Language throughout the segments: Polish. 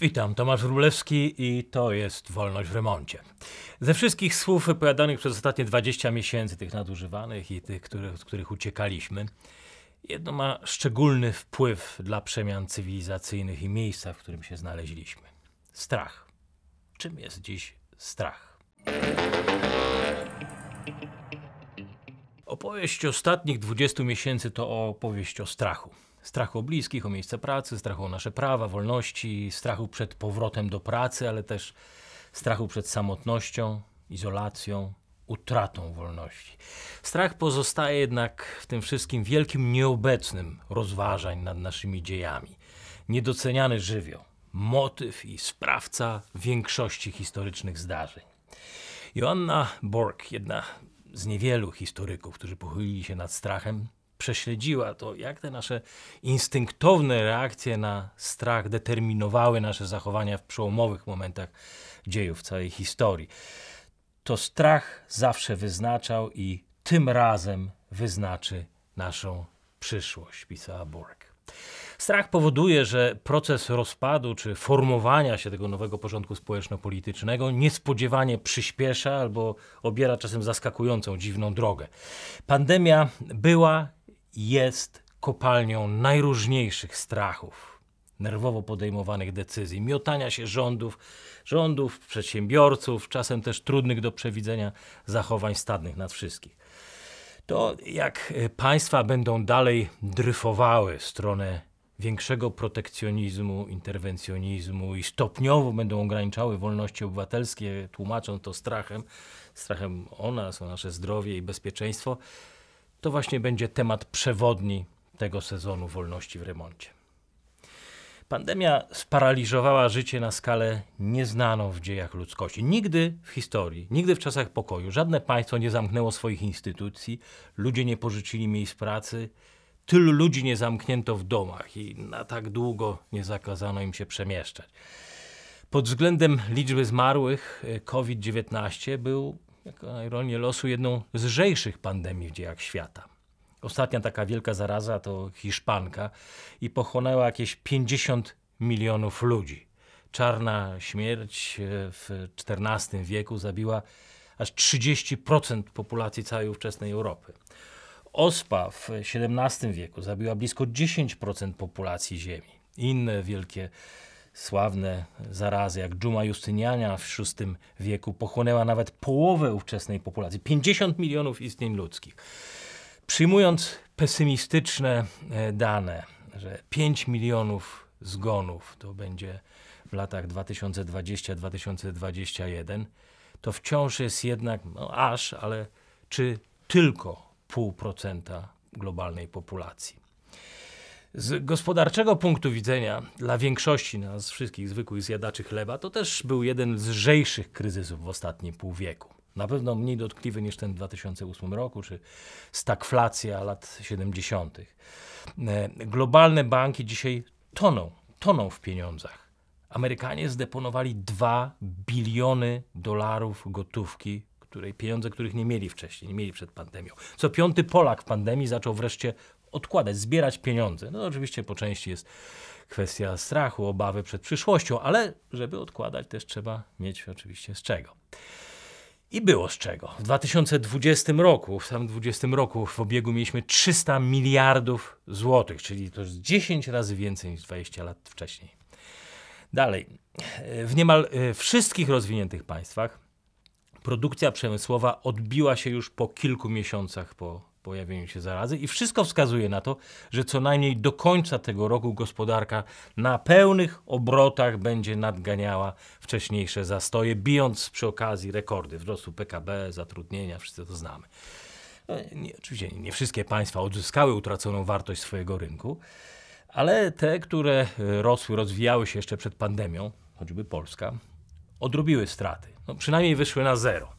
Witam, Tomasz Wróblewski i to jest Wolność w remoncie. Ze wszystkich słów wypowiadanych przez ostatnie 20 miesięcy, tych nadużywanych i tych, które, z których uciekaliśmy, jedno ma szczególny wpływ dla przemian cywilizacyjnych i miejsca, w którym się znaleźliśmy. Strach. Czym jest dziś strach? Opowieść ostatnich 20 miesięcy to opowieść o strachu. Strachu o bliskich, o miejsce pracy, strachu o nasze prawa, wolności, strachu przed powrotem do pracy, ale też strachu przed samotnością, izolacją, utratą wolności. Strach pozostaje jednak w tym wszystkim wielkim nieobecnym rozważań nad naszymi dziejami. Niedoceniany żywioł, motyw i sprawca większości historycznych zdarzeń. Joanna Borg, jedna z niewielu historyków, którzy pochylili się nad strachem, prześledziła to, jak te nasze instynktowne reakcje na strach determinowały nasze zachowania w przełomowych momentach dziejów całej historii. To strach zawsze wyznaczał i tym razem wyznaczy naszą przyszłość, pisała Borg. Strach powoduje, że proces rozpadu czy formowania się tego nowego porządku społeczno-politycznego niespodziewanie przyspiesza albo obiera czasem zaskakującą, dziwną drogę. Pandemia była jest kopalnią najróżniejszych strachów, nerwowo podejmowanych decyzji, miotania się rządów, rządów, przedsiębiorców, czasem też trudnych do przewidzenia zachowań stadnych nad wszystkich. To jak państwa będą dalej dryfowały w stronę większego protekcjonizmu, interwencjonizmu i stopniowo będą ograniczały wolności obywatelskie, tłumacząc to strachem, strachem o nas, o nasze zdrowie i bezpieczeństwo, to właśnie będzie temat przewodni tego sezonu wolności w remoncie. Pandemia sparaliżowała życie na skalę nieznaną w dziejach ludzkości. Nigdy w historii, nigdy w czasach pokoju żadne państwo nie zamknęło swoich instytucji, ludzie nie porzucili miejsc pracy, tylu ludzi nie zamknięto w domach i na tak długo nie zakazano im się przemieszczać. Pod względem liczby zmarłych COVID-19 był jako ironię losu, jedną z lżejszych pandemii w dziejach świata. Ostatnia taka wielka zaraza to Hiszpanka i pochłonęła jakieś 50 milionów ludzi. Czarna śmierć e, w XIV wieku zabiła aż 30% populacji całej ówczesnej Europy. Ospa w XVII wieku zabiła blisko 10% populacji Ziemi. Inne wielkie sławne zarazy, jak dżuma Justyniania w VI wieku pochłonęła nawet połowę ówczesnej populacji 50 milionów istnień ludzkich. Przyjmując pesymistyczne e, dane, że 5 milionów zgonów to będzie w latach 2020-2021, to wciąż jest jednak, no aż, ale czy tylko pół procenta globalnej populacji. Z gospodarczego punktu widzenia, dla większości nas wszystkich zwykłych zjadaczy chleba, to też był jeden z lżejszych kryzysów w ostatnim pół wieku. Na pewno mniej dotkliwy niż ten w 2008 roku, czy stagflacja lat 70. E, globalne banki dzisiaj toną, toną w pieniądzach. Amerykanie zdeponowali 2 biliony dolarów gotówki, której, pieniądze, których nie mieli wcześniej, nie mieli przed pandemią. Co piąty Polak w pandemii zaczął wreszcie odkładać, zbierać pieniądze. No oczywiście po części jest kwestia strachu, obawy przed przyszłością, ale żeby odkładać też trzeba mieć oczywiście z czego. I było z czego. W 2020 roku, w samym 2020 roku w obiegu mieliśmy 300 miliardów złotych, czyli to jest 10 razy więcej niż 20 lat wcześniej. Dalej, w niemal e, wszystkich rozwiniętych państwach produkcja przemysłowa odbiła się już po kilku miesiącach po pojawieniu się zarazy i wszystko wskazuje na to, że co najmniej do końca tego roku gospodarka na pełnych obrotach będzie nadganiała wcześniejsze zastoje, bijąc przy okazji rekordy wzrostu PKB, zatrudnienia, wszyscy to znamy. No, nie, oczywiście nie wszystkie państwa odzyskały utraconą wartość swojego rynku, ale te, które e, rosły, rozwijały się jeszcze przed pandemią, choćby Polska, odrobiły straty. No, przynajmniej wyszły na zero.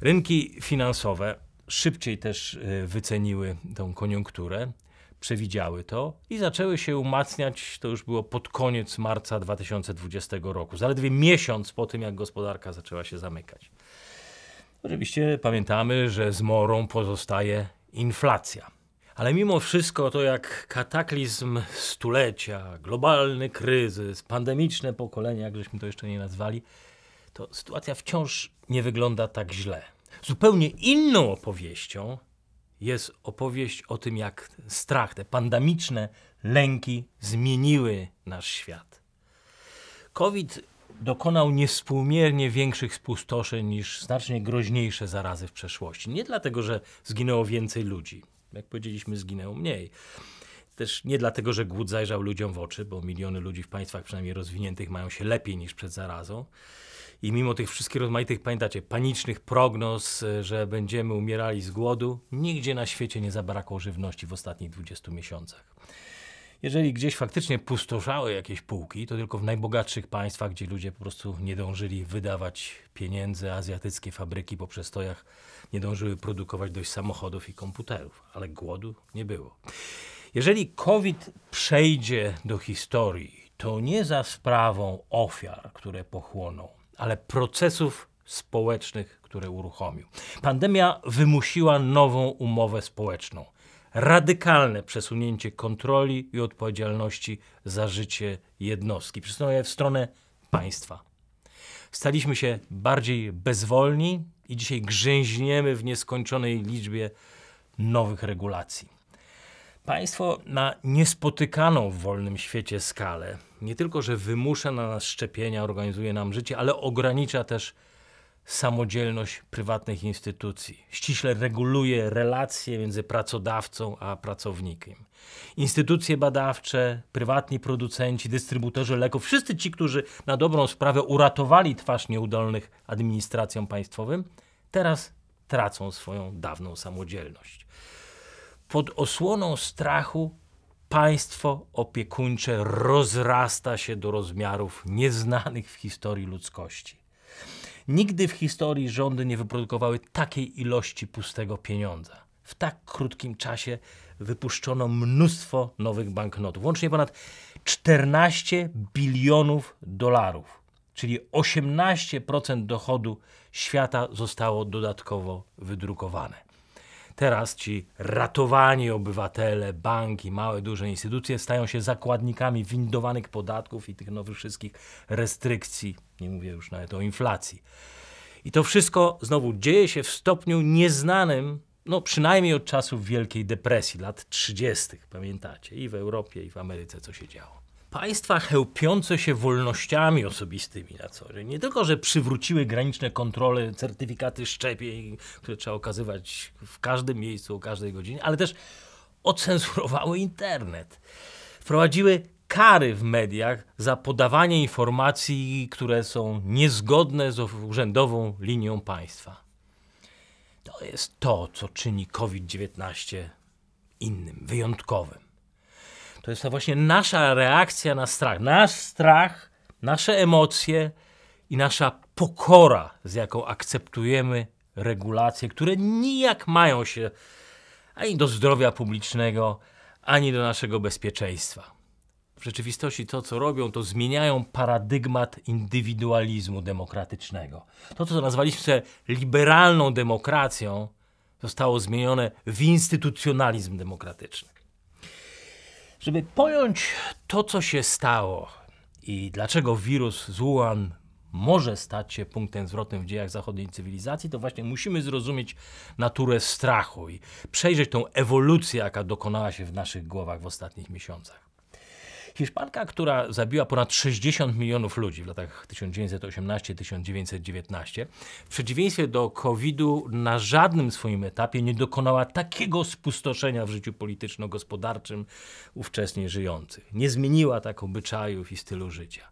Rynki finansowe szybciej też e, wyceniły tą koniunkturę, przewidziały to i zaczęły się umacniać. To już było pod koniec marca 2020 roku, zaledwie miesiąc po tym, jak gospodarka zaczęła się zamykać. Oczywiście pamiętamy, że zmorą pozostaje inflacja. Ale mimo wszystko to jak kataklizm stulecia, globalny kryzys, pandemiczne pokolenie, jak żeśmy to jeszcze nie nazwali, to sytuacja wciąż nie wygląda tak źle. Zupełnie inną opowieścią jest opowieść o tym, jak strach, te pandemiczne lęki zmieniły nasz świat. COVID dokonał niewspółmiernie większych spustoszeń niż znacznie groźniejsze zarazy w przeszłości. Nie dlatego, że zginęło więcej ludzi. Jak powiedzieliśmy, zginęło mniej. Też nie dlatego, że głód zajrzał ludziom w oczy, bo miliony ludzi w państwach przynajmniej rozwiniętych mają się lepiej niż przed zarazą. I mimo tych wszystkich rozmaitych, pamiętacie, panicznych prognoz, że będziemy umierali z głodu, nigdzie na świecie nie zabrakło żywności w ostatnich 20 miesiącach. Jeżeli gdzieś faktycznie pustoszały jakieś półki, to tylko w najbogatszych państwach, gdzie ludzie po prostu nie dążyli wydawać pieniędzy, azjatyckie fabryki po przestojach nie dążyły produkować dość samochodów i komputerów, ale głodu nie było. Jeżeli COVID przejdzie do historii, to nie za sprawą ofiar, które pochłoną, ale procesów społecznych, które uruchomił. Pandemia wymusiła nową umowę społeczną radykalne przesunięcie kontroli i odpowiedzialności za życie jednostki. Przesunęło je w stronę państwa. Staliśmy się bardziej bezwolni i dzisiaj grzęźniemy w nieskończonej liczbie nowych regulacji. Państwo na niespotykaną w wolnym świecie skalę nie tylko, że wymusza na nas szczepienia, organizuje nam życie, ale ogranicza też samodzielność prywatnych instytucji. Ściśle reguluje relacje między pracodawcą a pracownikiem. Instytucje badawcze, prywatni producenci, dystrybutorzy leków, wszyscy ci, którzy na dobrą sprawę uratowali twarz nieudolnych administracjom państwowym, teraz tracą swoją dawną samodzielność. Pod osłoną strachu państwo opiekuńcze rozrasta się do rozmiarów nieznanych w historii ludzkości. Nigdy w historii rządy nie wyprodukowały takiej ilości pustego pieniądza. W tak krótkim czasie wypuszczono mnóstwo nowych banknotów, łącznie ponad 14 bilionów dolarów, czyli 18% dochodu świata zostało dodatkowo wydrukowane. Teraz ci ratowani obywatele, banki, małe, duże instytucje stają się zakładnikami windowanych podatków i tych nowych wszystkich restrykcji. Nie mówię już nawet o inflacji. I to wszystko znowu dzieje się w stopniu nieznanym, no przynajmniej od czasów Wielkiej Depresji, lat 30. Pamiętacie, i w Europie, i w Ameryce, co się działo państwa chełpiące się wolnościami osobistymi na co dzień, nie tylko, że przywróciły graniczne kontrole, certyfikaty szczepień, które trzeba okazywać w każdym miejscu, o każdej godzinie, ale też ocenzurowały internet. Wprowadziły kary w mediach za podawanie informacji, które są niezgodne z urzędową linią państwa. To jest to, co czyni COVID-19 innym, wyjątkowym. To jest to właśnie nasza reakcja na strach. Nasz strach, nasze emocje i nasza pokora, z jaką akceptujemy regulacje, które nijak mają się ani do zdrowia publicznego, ani do naszego bezpieczeństwa. W rzeczywistości to, co robią, to zmieniają paradygmat indywidualizmu demokratycznego. To, co nazwaliśmy liberalną demokracją, zostało zmienione w instytucjonalizm demokratyczny. Żeby pojąć to, co się stało i dlaczego wirus z Wuhan może stać się punktem zwrotnym w dziejach zachodniej cywilizacji, to właśnie musimy zrozumieć naturę strachu i przejrzeć tą ewolucję, jaka dokonała się w naszych głowach w ostatnich miesiącach. Hiszpanka, która zabiła ponad 60 milionów ludzi w latach 1918-1919, w przeciwieństwie do COVID-u na żadnym swoim etapie nie dokonała takiego spustoszenia w życiu polityczno-gospodarczym ówczesnie żyjących. Nie zmieniła tak obyczajów i stylu życia.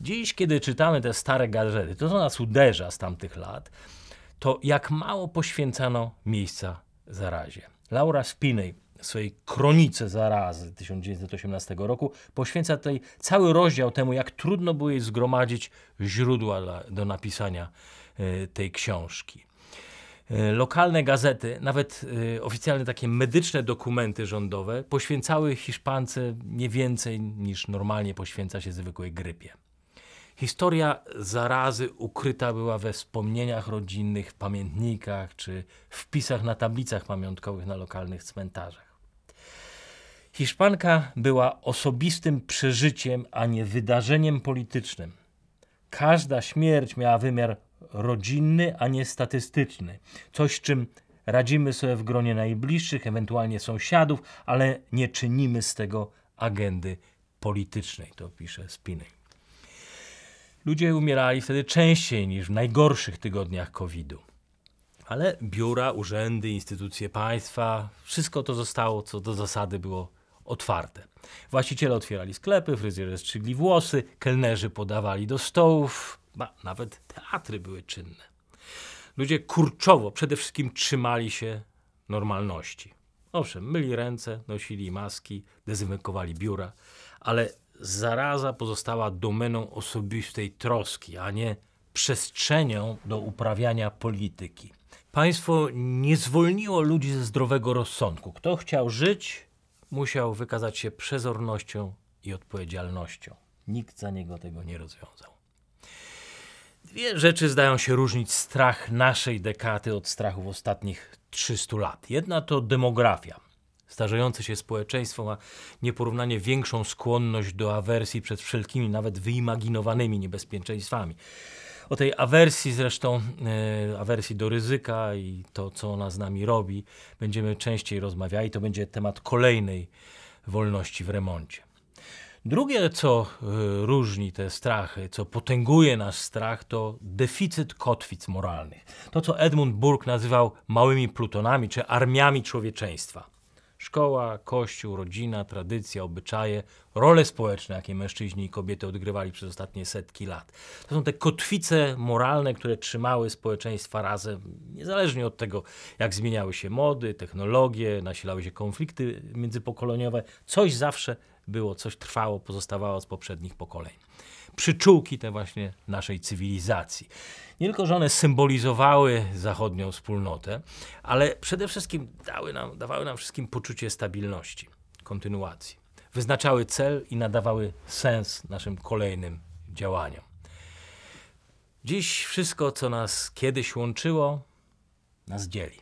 Dziś, kiedy czytamy te stare gazety, to co nas uderza z tamtych lat, to jak mało poświęcano miejsca zarazie. Laura Spinney, swojej kronice zarazy 1918 roku poświęca tutaj cały rozdział temu, jak trudno było jej zgromadzić źródła do napisania y, tej książki. Y, lokalne gazety, nawet y, oficjalne takie medyczne dokumenty rządowe poświęcały Hiszpance nie więcej niż normalnie poświęca się zwykłej grypie. Historia zarazy ukryta była we wspomnieniach rodzinnych, pamiętnikach czy wpisach na tablicach pamiątkowych na lokalnych cmentarzach. Hiszpanka była osobistym przeżyciem, a nie wydarzeniem politycznym. Każda śmierć miała wymiar rodzinny, a nie statystyczny. Coś, czym radzimy sobie w gronie najbliższych, ewentualnie sąsiadów, ale nie czynimy z tego agendy politycznej, to pisze Spinej. Ludzie umierali wtedy częściej niż w najgorszych tygodniach COVID-u. Ale biura, urzędy, instytucje państwa, wszystko to zostało, co do zasady było otwarte. Właściciele otwierali sklepy, fryzjerzy strzygli włosy, kelnerzy podawali do stołów, ba, nawet teatry były czynne. Ludzie kurczowo przede wszystkim trzymali się normalności. Owszem, myli ręce, nosili maski, dezynfekowali biura, ale zaraza pozostała domeną osobistej troski, a nie przestrzenią do uprawiania polityki. Państwo nie zwolniło ludzi ze zdrowego rozsądku. Kto chciał żyć, musiał wykazać się przezornością i odpowiedzialnością. Nikt za niego tego nie rozwiązał. Dwie rzeczy zdają się różnić strach naszej dekady od strachów ostatnich 300 lat. Jedna to demografia. Starzejące się społeczeństwo ma nieporównanie większą skłonność do awersji przed wszelkimi, nawet wyimaginowanymi niebezpieczeństwami. O tej awersji zresztą, e, awersji do ryzyka i to, co ona z nami robi, będziemy częściej rozmawiali. To będzie temat kolejnej wolności w remoncie. Drugie, co y, różni te strachy, co potęguje nasz strach, to deficyt kotwic moralnych. To, co Edmund Burke nazywał małymi plutonami czy armiami człowieczeństwa. Szkoła, kościół, rodzina, tradycja, obyczaje, role społeczne, jakie mężczyźni i kobiety odgrywali przez ostatnie setki lat. To są te kotwice moralne, które trzymały społeczeństwa razem, niezależnie od tego, jak zmieniały się mody, technologie, nasilały się konflikty międzypokoleniowe. Coś zawsze było, coś trwało, pozostawało z poprzednich pokoleń. Przyczółki te właśnie naszej cywilizacji. Nie tylko, że one symbolizowały zachodnią wspólnotę, ale przede wszystkim dały nam, dawały nam wszystkim poczucie stabilności, kontynuacji. Wyznaczały cel i nadawały sens naszym kolejnym działaniom. Dziś wszystko, co nas kiedyś łączyło, nas dzieli.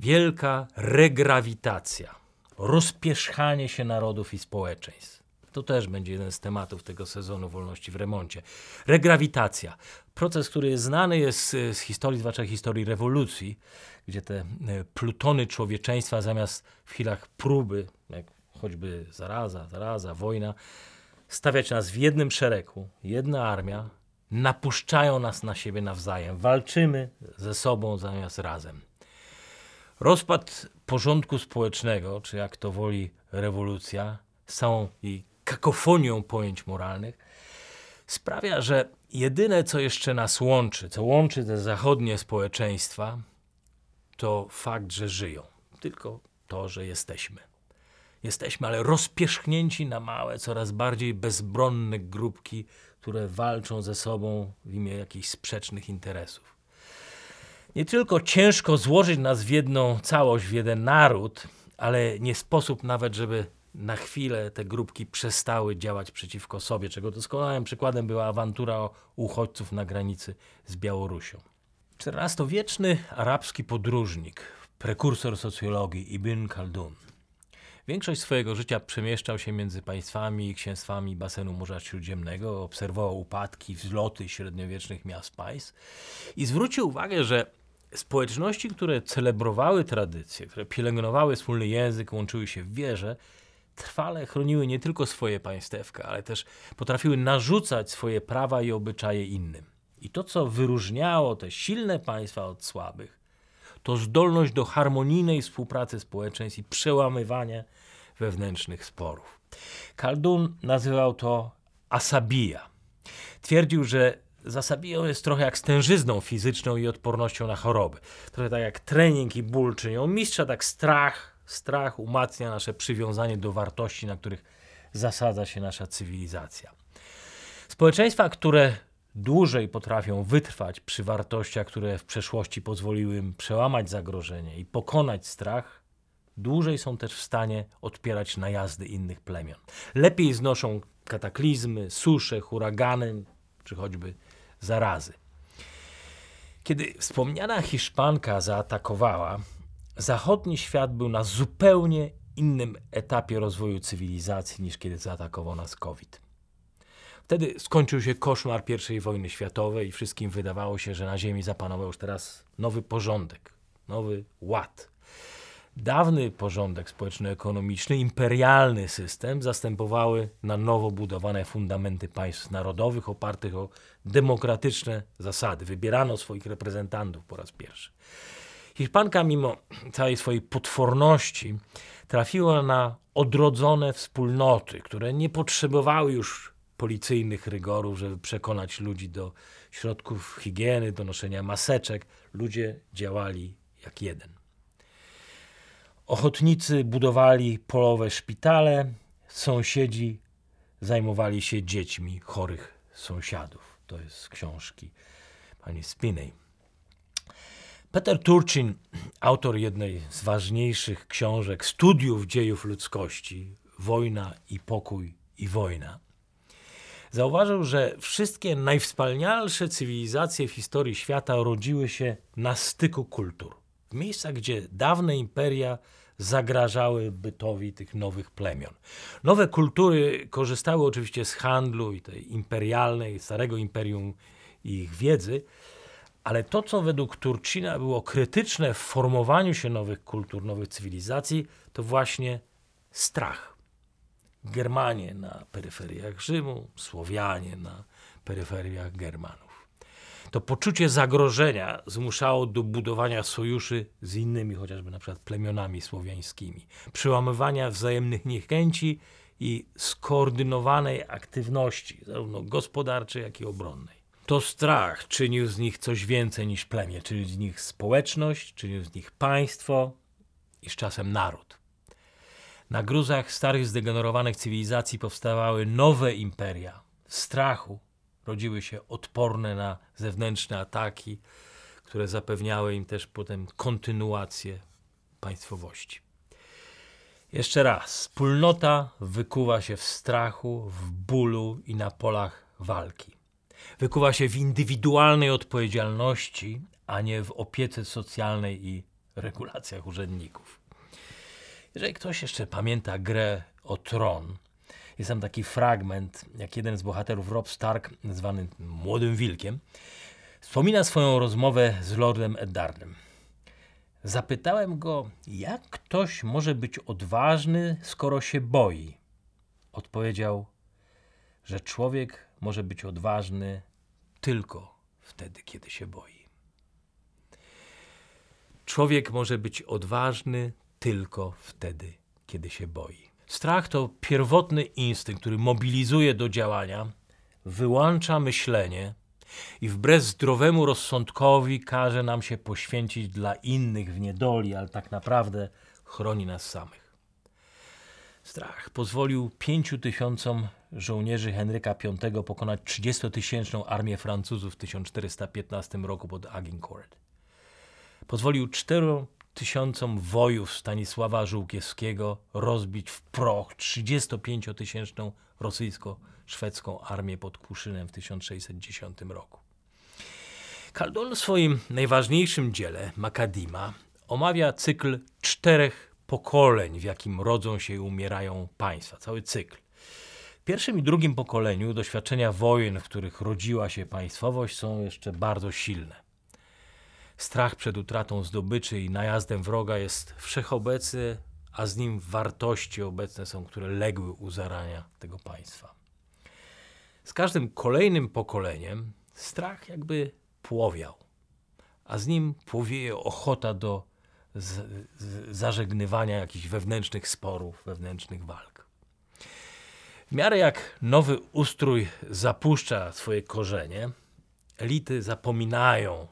Wielka regrawitacja rozpierzchanie się narodów i społeczeństw. To też będzie jeden z tematów tego sezonu Wolności w Remoncie. Regrawitacja. Proces, który znany jest z historii, zwłaszcza historii rewolucji, gdzie te e, plutony człowieczeństwa zamiast w chwilach próby, jak choćby zaraza, zaraza, wojna, stawiać nas w jednym szeregu, jedna armia, napuszczają nas na siebie nawzajem. Walczymy ze sobą zamiast razem. Rozpad porządku społecznego, czy jak to woli rewolucja, całą jej kakofonią pojęć moralnych, sprawia, że jedyne, co jeszcze nas łączy, co łączy te zachodnie społeczeństwa, to fakt, że żyją. Tylko to, że jesteśmy. Jesteśmy, ale rozpierzchnięci na małe, coraz bardziej bezbronne grupki, które walczą ze sobą w imię jakichś sprzecznych interesów nie tylko ciężko złożyć nas w jedną całość, w jeden naród, ale nie sposób nawet, żeby na chwilę te grupki przestały działać przeciwko sobie, czego doskonałym przykładem była awantura uchodźców na granicy z Białorusią. XIV-wieczny arabski podróżnik, prekursor socjologii Ibn Khaldun, Większość swojego życia przemieszczał się między państwami i księstwami basenu Morza Śródziemnego, obserwował upadki, wzloty średniowiecznych miast państw i zwrócił uwagę, że społeczności, które celebrowały tradycje, które pielęgnowały wspólny język, łączyły się w wierze, trwale chroniły nie tylko swoje państewka, ale też potrafiły narzucać swoje prawa i obyczaje innym. I to, co wyróżniało te silne państwa od słabych, to zdolność do harmonijnej współpracy społeczeństw i przełamywania wewnętrznych sporów. Kaldun nazywał to asabija. Twierdził, że zasabiją jest trochę jak stężyzną fizyczną i odpornością na choroby. Trochę tak jak trening i ból czynią mistrza, tak strach, strach umacnia nasze przywiązanie do wartości, na których zasadza się nasza cywilizacja. Społeczeństwa, które dłużej potrafią wytrwać przy wartościach, które w przeszłości pozwoliły im przełamać zagrożenie i pokonać strach, dłużej są też w stanie odpierać najazdy innych plemion. Lepiej znoszą kataklizmy, susze, huragany czy choćby zarazy. Kiedy wspomniana Hiszpanka zaatakowała, zachodni świat był na zupełnie innym etapie rozwoju cywilizacji niż kiedy zaatakował nas COVID. Wtedy skończył się koszmar I wojny światowej i wszystkim wydawało się, że na Ziemi zapanował już teraz nowy porządek, nowy ład. Dawny porządek społeczno-ekonomiczny, imperialny system zastępowały na nowo budowane fundamenty państw narodowych opartych o demokratyczne zasady. Wybierano swoich reprezentantów po raz pierwszy. Hiszpanka, mimo całej swojej potworności, trafiła na odrodzone wspólnoty, które nie potrzebowały już policyjnych rygorów, żeby przekonać ludzi do środków higieny, do noszenia maseczek. Ludzie działali jak jeden. Ochotnicy budowali polowe szpitale, sąsiedzi zajmowali się dziećmi chorych sąsiadów. To jest z książki pani Spinej. Peter Turchin, autor jednej z ważniejszych książek studiów dziejów ludzkości, Wojna i pokój i wojna, zauważył, że wszystkie najwspanialsze cywilizacje w historii świata rodziły się na styku kultur. W miejscach, gdzie dawne imperia zagrażały bytowi tych nowych plemion. Nowe kultury korzystały oczywiście z handlu i tej imperialnej, starego imperium i ich wiedzy, ale to, co według Turcina było krytyczne w formowaniu się nowych kultur, nowych cywilizacji, to właśnie strach. Germanie na peryferiach Rzymu, Słowianie na peryferiach Germanów. To poczucie zagrożenia zmuszało do budowania sojuszy z innymi, chociażby na przykład plemionami słowiańskimi, przełamywania wzajemnych niechęci i skoordynowanej aktywności, zarówno gospodarczej, jak i obronnej. To strach czynił z nich coś więcej niż plemię, czynił z nich społeczność, czynił z nich państwo i z czasem naród. Na gruzach starych, zdegenerowanych cywilizacji powstawały nowe imperia. W strachu rodziły się odporne na zewnętrzne ataki, które zapewniały im też potem kontynuację państwowości. Jeszcze raz, wspólnota wykuwa się w strachu, w bólu i na polach walki. Wykuwa się w indywidualnej odpowiedzialności, a nie w opiece socjalnej i regulacjach urzędników. Jeżeli ktoś jeszcze pamięta grę o tron, jest tam taki fragment, jak jeden z bohaterów, Rob Stark, zwany Młodym Wilkiem, wspomina swoją rozmowę z Lordem Eddardem. Zapytałem go, jak ktoś może być odważny, skoro się boi. Odpowiedział, że człowiek może być odważny tylko wtedy, kiedy się boi. Człowiek może być odważny tylko wtedy, kiedy się boi. Strach to pierwotny instynkt, który mobilizuje do działania, wyłącza myślenie i wbrew zdrowemu rozsądkowi każe nam się poświęcić dla innych w niedoli, ale tak naprawdę chroni nas samych. Strach pozwolił pięciu tysiącom żołnierzy Henryka V pokonać 30-tysięczną armię Francuzów w 1415 roku pod Agincourt. Pozwolił czterom tysiącom wojów Stanisława Żółkiewskiego rozbić w proch 35-tysięczną rosyjsko-szwedzką armię pod Kłuszynem w 1610 roku. Kaldon w swoim najważniejszym dziele, Makadima, omawia cykl czterech pokoleń, w jakim rodzą się i umierają państwa, cały cykl. Pierwszym i drugim pokoleniu doświadczenia wojen, w których rodziła się państwowość, są jeszcze bardzo silne. Strach przed utratą zdobyczy i najazdem wroga jest wszechobecny, a z nim wartości obecne są, które legły u zarania tego państwa. Z każdym kolejnym pokoleniem strach jakby płowiał, a z nim płowieje ochota do zażegnywania jakichś wewnętrznych sporów, wewnętrznych walk. W miarę jak nowy ustrój zapuszcza swoje korzenie, elity zapominają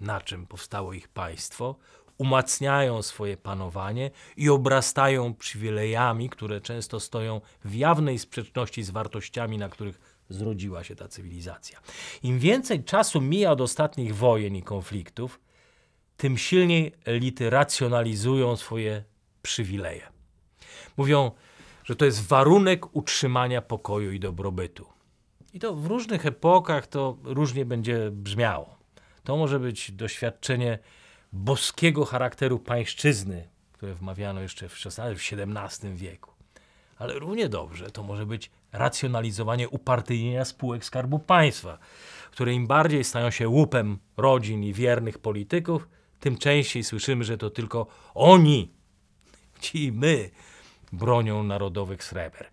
na czym powstało ich państwo, umacniają swoje panowanie i obrastają przywilejami, które często stoją w jawnej sprzeczności z wartościami, na których zrodziła się ta cywilizacja. Im więcej czasu mija od ostatnich wojen i konfliktów, tym silniej elity racjonalizują swoje przywileje. Mówią, że to jest warunek utrzymania pokoju i dobrobytu. I to w różnych epokach to różnie będzie brzmiało. To może być doświadczenie boskiego charakteru pańszczyzny, które wmawiano jeszcze w XVI, w XVII wieku. Ale równie dobrze to może być racjonalizowanie upartyjnienia spółek Skarbu Państwa, które im bardziej stają się łupem rodzin i wiernych polityków, tym częściej słyszymy, że to tylko oni, ci my, bronią narodowych sreber.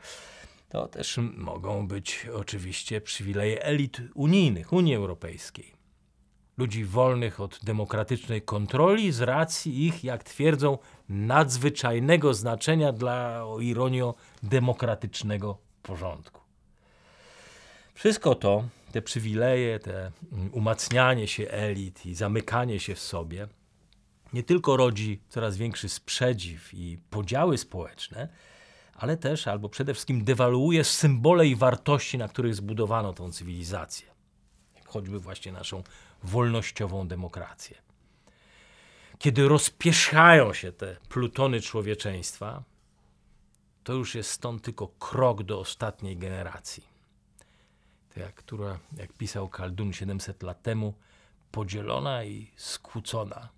To też mogą być oczywiście przywileje elit unijnych, Unii Europejskiej. Ludzi wolnych od demokratycznej kontroli z racji ich, jak twierdzą, nadzwyczajnego znaczenia dla, o ironio, demokratycznego porządku. Wszystko to, te przywileje, te umacnianie się elit i zamykanie się w sobie, nie tylko rodzi coraz większy sprzeciw i podziały społeczne, ale też albo przede wszystkim dewaluuje symbole i wartości, na których zbudowano tą cywilizację. Choćby właśnie naszą wolnościową demokrację. Kiedy rozpieszają się te plutony człowieczeństwa, to już jest stąd tylko krok do ostatniej generacji. Ta, która, jak pisał Kaldun 700 lat temu, podzielona i skłócona,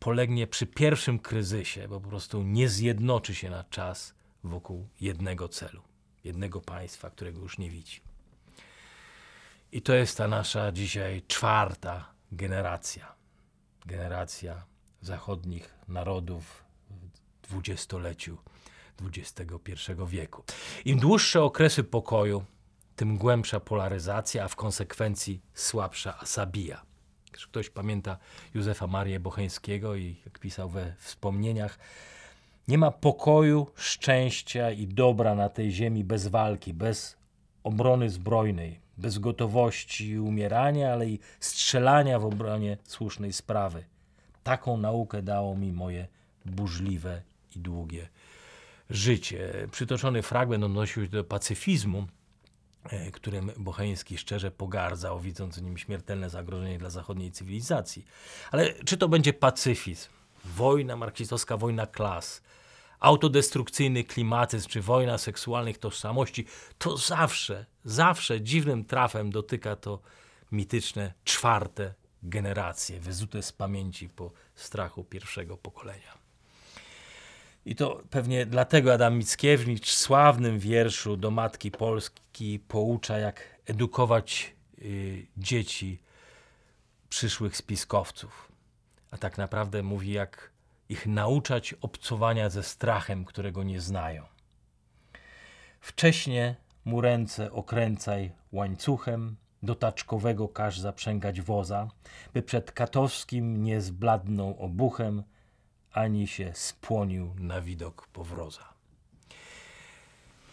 polegnie przy pierwszym kryzysie, bo po prostu nie zjednoczy się na czas wokół jednego celu, jednego państwa, którego już nie widzi. I to jest ta nasza dzisiaj czwarta generacja. Generacja zachodnich narodów w dwudziestoleciu XXI wieku. Im dłuższe okresy pokoju, tym głębsza polaryzacja, a w konsekwencji słabsza asabija. Ktoś pamięta Józefa Marię Bocheńskiego i jak pisał we wspomnieniach, nie ma pokoju, szczęścia i dobra na tej ziemi bez walki, bez obrony zbrojnej, bez gotowości umierania, ale i strzelania w obronie słusznej sprawy. Taką naukę dało mi moje burzliwe i długie życie. Przytoczony fragment odnosił się do pacyfizmu, którym Bocheński szczerze pogardzał, widząc w nim śmiertelne zagrożenie dla zachodniej cywilizacji. Ale czy to będzie pacyfizm, wojna, marksistowska wojna klas, autodestrukcyjny klimatyzm czy wojna seksualnych tożsamości, to zawsze, zawsze dziwnym trafem dotyka to mityczne czwarte generacje, wyzute z pamięci po strachu pierwszego pokolenia. I to pewnie dlatego Adam Mickiewicz w sławnym wierszu do Matki Polski poucza, jak edukować y, dzieci przyszłych spiskowców. A tak naprawdę mówi, jak ich nauczać obcowania ze strachem, którego nie znają. Wcześnie mu ręce okręcaj łańcuchem, do taczkowego każ zaprzęgać woza, by przed katowskim nie zbladnął obuchem, ani się spłonił na widok powroza.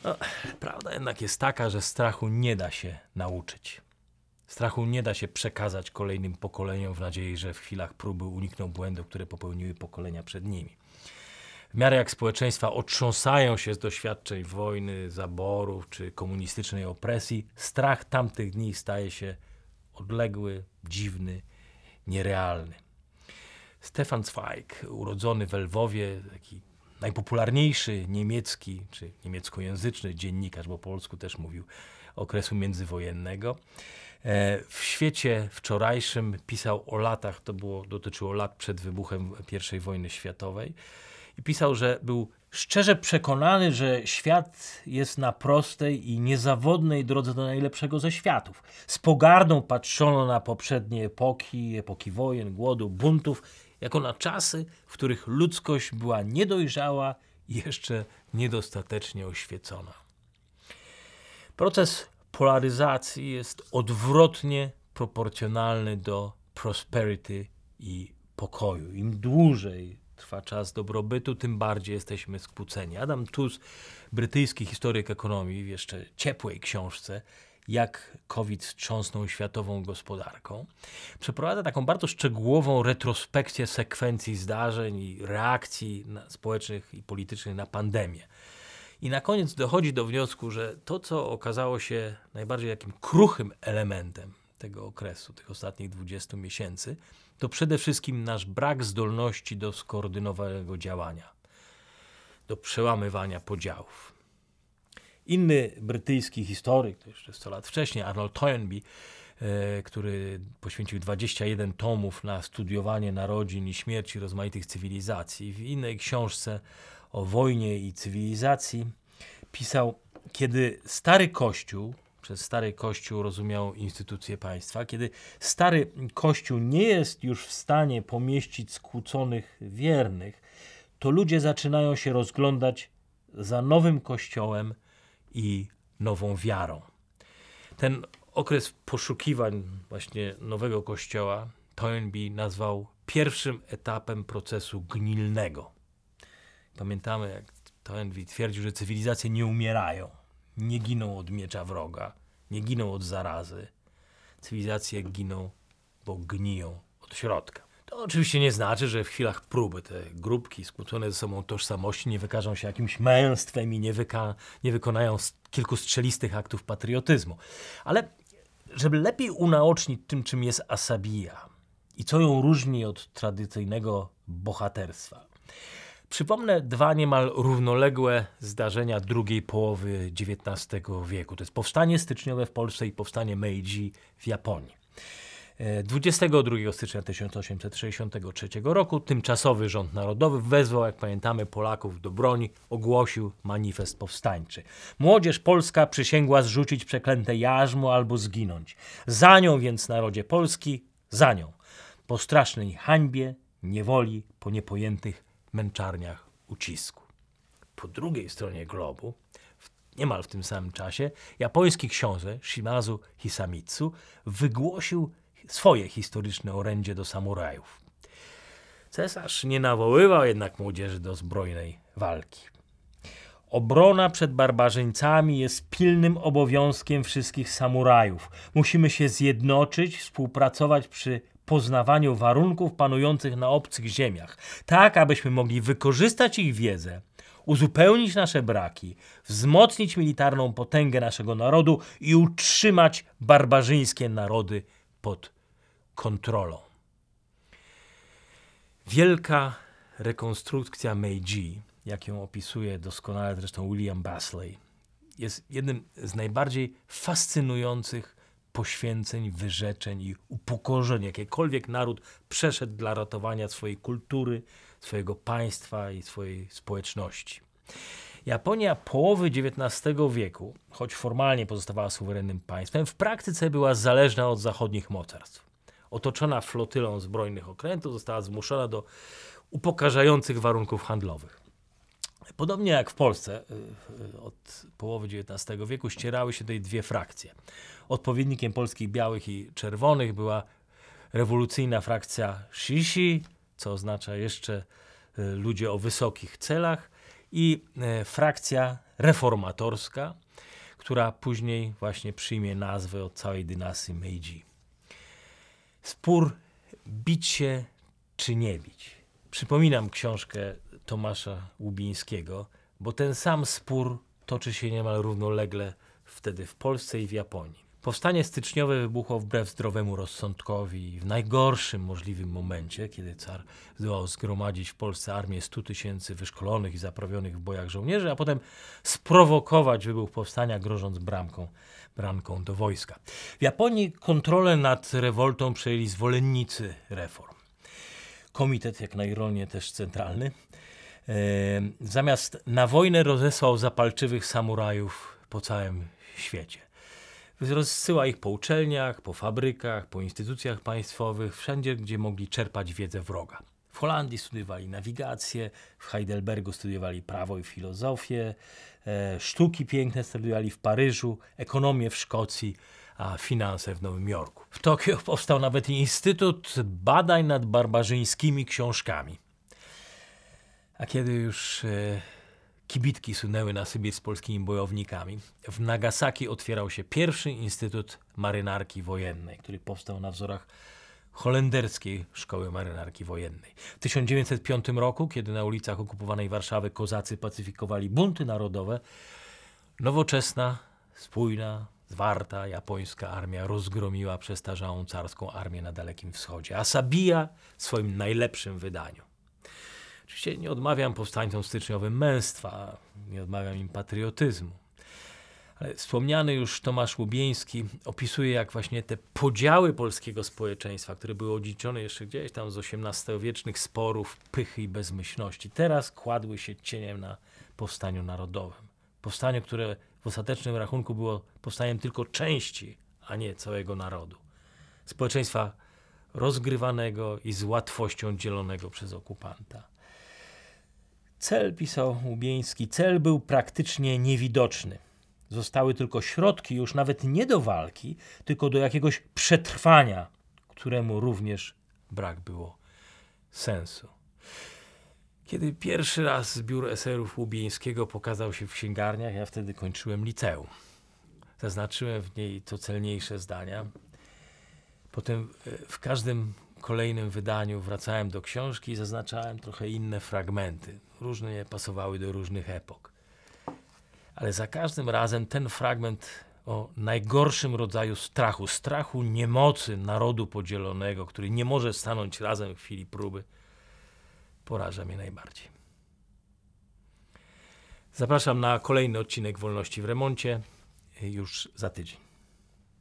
No, prawda jednak jest taka, że strachu nie da się nauczyć. Strachu nie da się przekazać kolejnym pokoleniom w nadziei, że w chwilach próby unikną błędów, które popełniły pokolenia przed nimi. W miarę jak społeczeństwa otrząsają się z doświadczeń wojny, zaborów czy komunistycznej opresji, strach tamtych dni staje się odległy, dziwny, nierealny. Stefan Zweig, urodzony w Lwowie, taki najpopularniejszy niemiecki czy niemieckojęzyczny dziennikarz, bo po polsku też mówił, okresu międzywojennego. E, w świecie wczorajszym pisał o latach, to było, dotyczyło lat przed wybuchem I wojny światowej, i pisał, że był szczerze przekonany, że świat jest na prostej i niezawodnej drodze do najlepszego ze światów. Z pogardą patrzono na poprzednie epoki, epoki wojen, głodu, buntów, jako na czasy, w których ludzkość była niedojrzała i jeszcze niedostatecznie oświecona. Proces polaryzacji jest odwrotnie proporcjonalny do prosperity i pokoju. Im dłużej trwa czas dobrobytu, tym bardziej jesteśmy skłóceni. Adam Tooze, brytyjski historyk ekonomii, w jeszcze ciepłej książce, jak COVID wstrząsnął światową gospodarką, przeprowadza taką bardzo szczegółową retrospekcję sekwencji zdarzeń i reakcji społecznych i politycznych na pandemię. I na koniec dochodzi do wniosku, że to, co okazało się najbardziej takim kruchym elementem tego okresu, tych ostatnich 20 miesięcy, to przede wszystkim nasz brak zdolności do skoordynowanego działania, do przełamywania podziałów. Inny brytyjski historyk, to jeszcze 100 lat wcześniej, Arnold Toynbee, e, który poświęcił 21 tomów na studiowanie narodzin i śmierci rozmaitych cywilizacji. W innej książce o wojnie i cywilizacji pisał, kiedy stary Kościół, przez stary Kościół rozumiał instytucje państwa, kiedy stary Kościół nie jest już w stanie pomieścić skłóconych wiernych, to ludzie zaczynają się rozglądać za nowym Kościołem i nową wiarą. Ten okres poszukiwań właśnie nowego Kościoła Toynbee nazwał pierwszym etapem procesu gnilnego. Pamiętamy, jak Toynbee twierdził, że cywilizacje nie umierają, nie giną od miecza wroga, nie giną od zarazy. Cywilizacje giną, bo gniją od środka. To oczywiście nie znaczy, że w chwilach próby te grupki skłócone ze sobą tożsamości nie wykażą się jakimś męstwem i nie, wyka nie wykonają kilku strzelistych aktów patriotyzmu. Ale żeby lepiej unaocznić tym, czym jest asabija i co ją różni od tradycyjnego bohaterstwa, Przypomnę dwa niemal równoległe zdarzenia drugiej połowy XIX wieku. To jest powstanie styczniowe w Polsce i powstanie Meiji w Japonii. 22 stycznia 1863 roku tymczasowy rząd narodowy wezwał, jak pamiętamy, Polaków do broni, ogłosił manifest powstańczy. Młodzież polska przysięgła zrzucić przeklęte jarzmo albo zginąć. Za nią więc narodzie Polski, za nią. Po strasznej hańbie, niewoli, po niepojętych męczarniach ucisku. Po drugiej stronie globu, niemal w tym samym czasie, japoński książę Shimazu Hisamitsu wygłosił swoje historyczne orędzie do samurajów. Cesarz nie nawoływał jednak młodzieży do zbrojnej walki. Obrona przed barbarzyńcami jest pilnym obowiązkiem wszystkich samurajów. Musimy się zjednoczyć, współpracować przy poznawaniu warunków panujących na obcych ziemiach, tak abyśmy mogli wykorzystać ich wiedzę, uzupełnić nasze braki, wzmocnić militarną potęgę naszego narodu i utrzymać barbarzyńskie narody pod kontrolą. Wielka rekonstrukcja Meiji, jak ją opisuje doskonale zresztą William Basley, jest jednym z najbardziej fascynujących poświęceń, wyrzeczeń i upokorzeń, jakiekolwiek naród przeszedł dla ratowania swojej kultury, swojego państwa i swojej społeczności. Japonia połowy XIX wieku, choć formalnie pozostawała suwerennym państwem, w praktyce była zależna od zachodnich mocarstw. Otoczona flotylą zbrojnych okrętów, została zmuszona do upokarzających warunków handlowych. Podobnie jak w Polsce y, y, od połowy XIX wieku ścierały się tutaj dwie frakcje. Odpowiednikiem polskich białych i czerwonych była rewolucyjna frakcja Shishi, co oznacza jeszcze y, ludzie o wysokich celach, i frakcja reformatorska, która później właśnie przyjmie nazwę od całej dynastii Meiji. Spór bić się czy nie bić. Przypominam książkę Tomasza Łubińskiego, bo ten sam spór toczy się niemal równolegle wtedy w Polsce i w Japonii. Powstanie styczniowe wybuchło wbrew zdrowemu rozsądkowi w najgorszym możliwym momencie, kiedy car zdołał zgromadzić w Polsce armię 100 tysięcy wyszkolonych i zaprawionych w bojach żołnierzy, a potem sprowokować wybuch powstania, grożąc bramką, bramką do wojska. W Japonii kontrolę nad rewoltą przejęli zwolennicy reform. Komitet, jak na ironię też centralny, e, zamiast na wojnę rozesłał zapalczywych samurajów po całym świecie. Rozsyła ich po uczelniach, po fabrykach, po instytucjach państwowych, wszędzie, gdzie mogli czerpać wiedzę wroga. W Holandii studiowali nawigację, w Heidelbergu studiowali prawo i filozofię, e, sztuki piękne studiowali w Paryżu, ekonomię w Szkocji, a finanse w Nowym Jorku. W Tokio powstał nawet Instytut Badań nad Barbarzyńskimi Książkami. A kiedy już e, kibitki sunęły na Sybir z polskimi bojownikami. W Nagasaki otwierał się pierwszy Instytut Marynarki Wojennej, który powstał na wzorach holenderskiej Szkoły Marynarki Wojennej. W 1905 roku, kiedy na ulicach okupowanej Warszawy kozacy pacyfikowali bunty narodowe, nowoczesna, spójna, zwarta japońska armia rozgromiła przestarzałą carską armię na Dalekim Wschodzie, a Sabija w swoim najlepszym wydaniu. Oczywiście nie odmawiam powstańcom styczniowym męstwa, nie odmawiam im patriotyzmu. Ale wspomniany już Tomasz Łubieński opisuje, jak właśnie te podziały polskiego społeczeństwa, które były odziedziczone jeszcze gdzieś tam z XVIII-wiecznych sporów, pychy i bezmyślności, teraz kładły się cieniem na powstaniu narodowym. Powstaniu, które w ostatecznym rachunku było powstaniem tylko części, a nie całego narodu. Społeczeństwa rozgrywanego i z łatwością dzielonego przez okupanta. Cel, pisał Łubieński, cel był praktycznie niewidoczny. Zostały tylko środki, już nawet nie do walki, tylko do jakiegoś przetrwania, któremu również brak było sensu. Kiedy pierwszy raz zbiór eserów Łubieńskiego pokazał się w księgarniach, ja wtedy kończyłem liceum. Zaznaczyłem w niej co celniejsze zdania. Potem e, w każdym kolejnym wydaniu wracałem do książki i zaznaczałem trochę inne fragmenty. Różne je pasowały do różnych epok. Ale za każdym razem ten fragment o najgorszym rodzaju strachu, strachu niemocy narodu podzielonego, który nie może stanąć razem w chwili próby, poraża mnie najbardziej. Zapraszam na kolejny odcinek Wolności w Remoncie już za tydzień.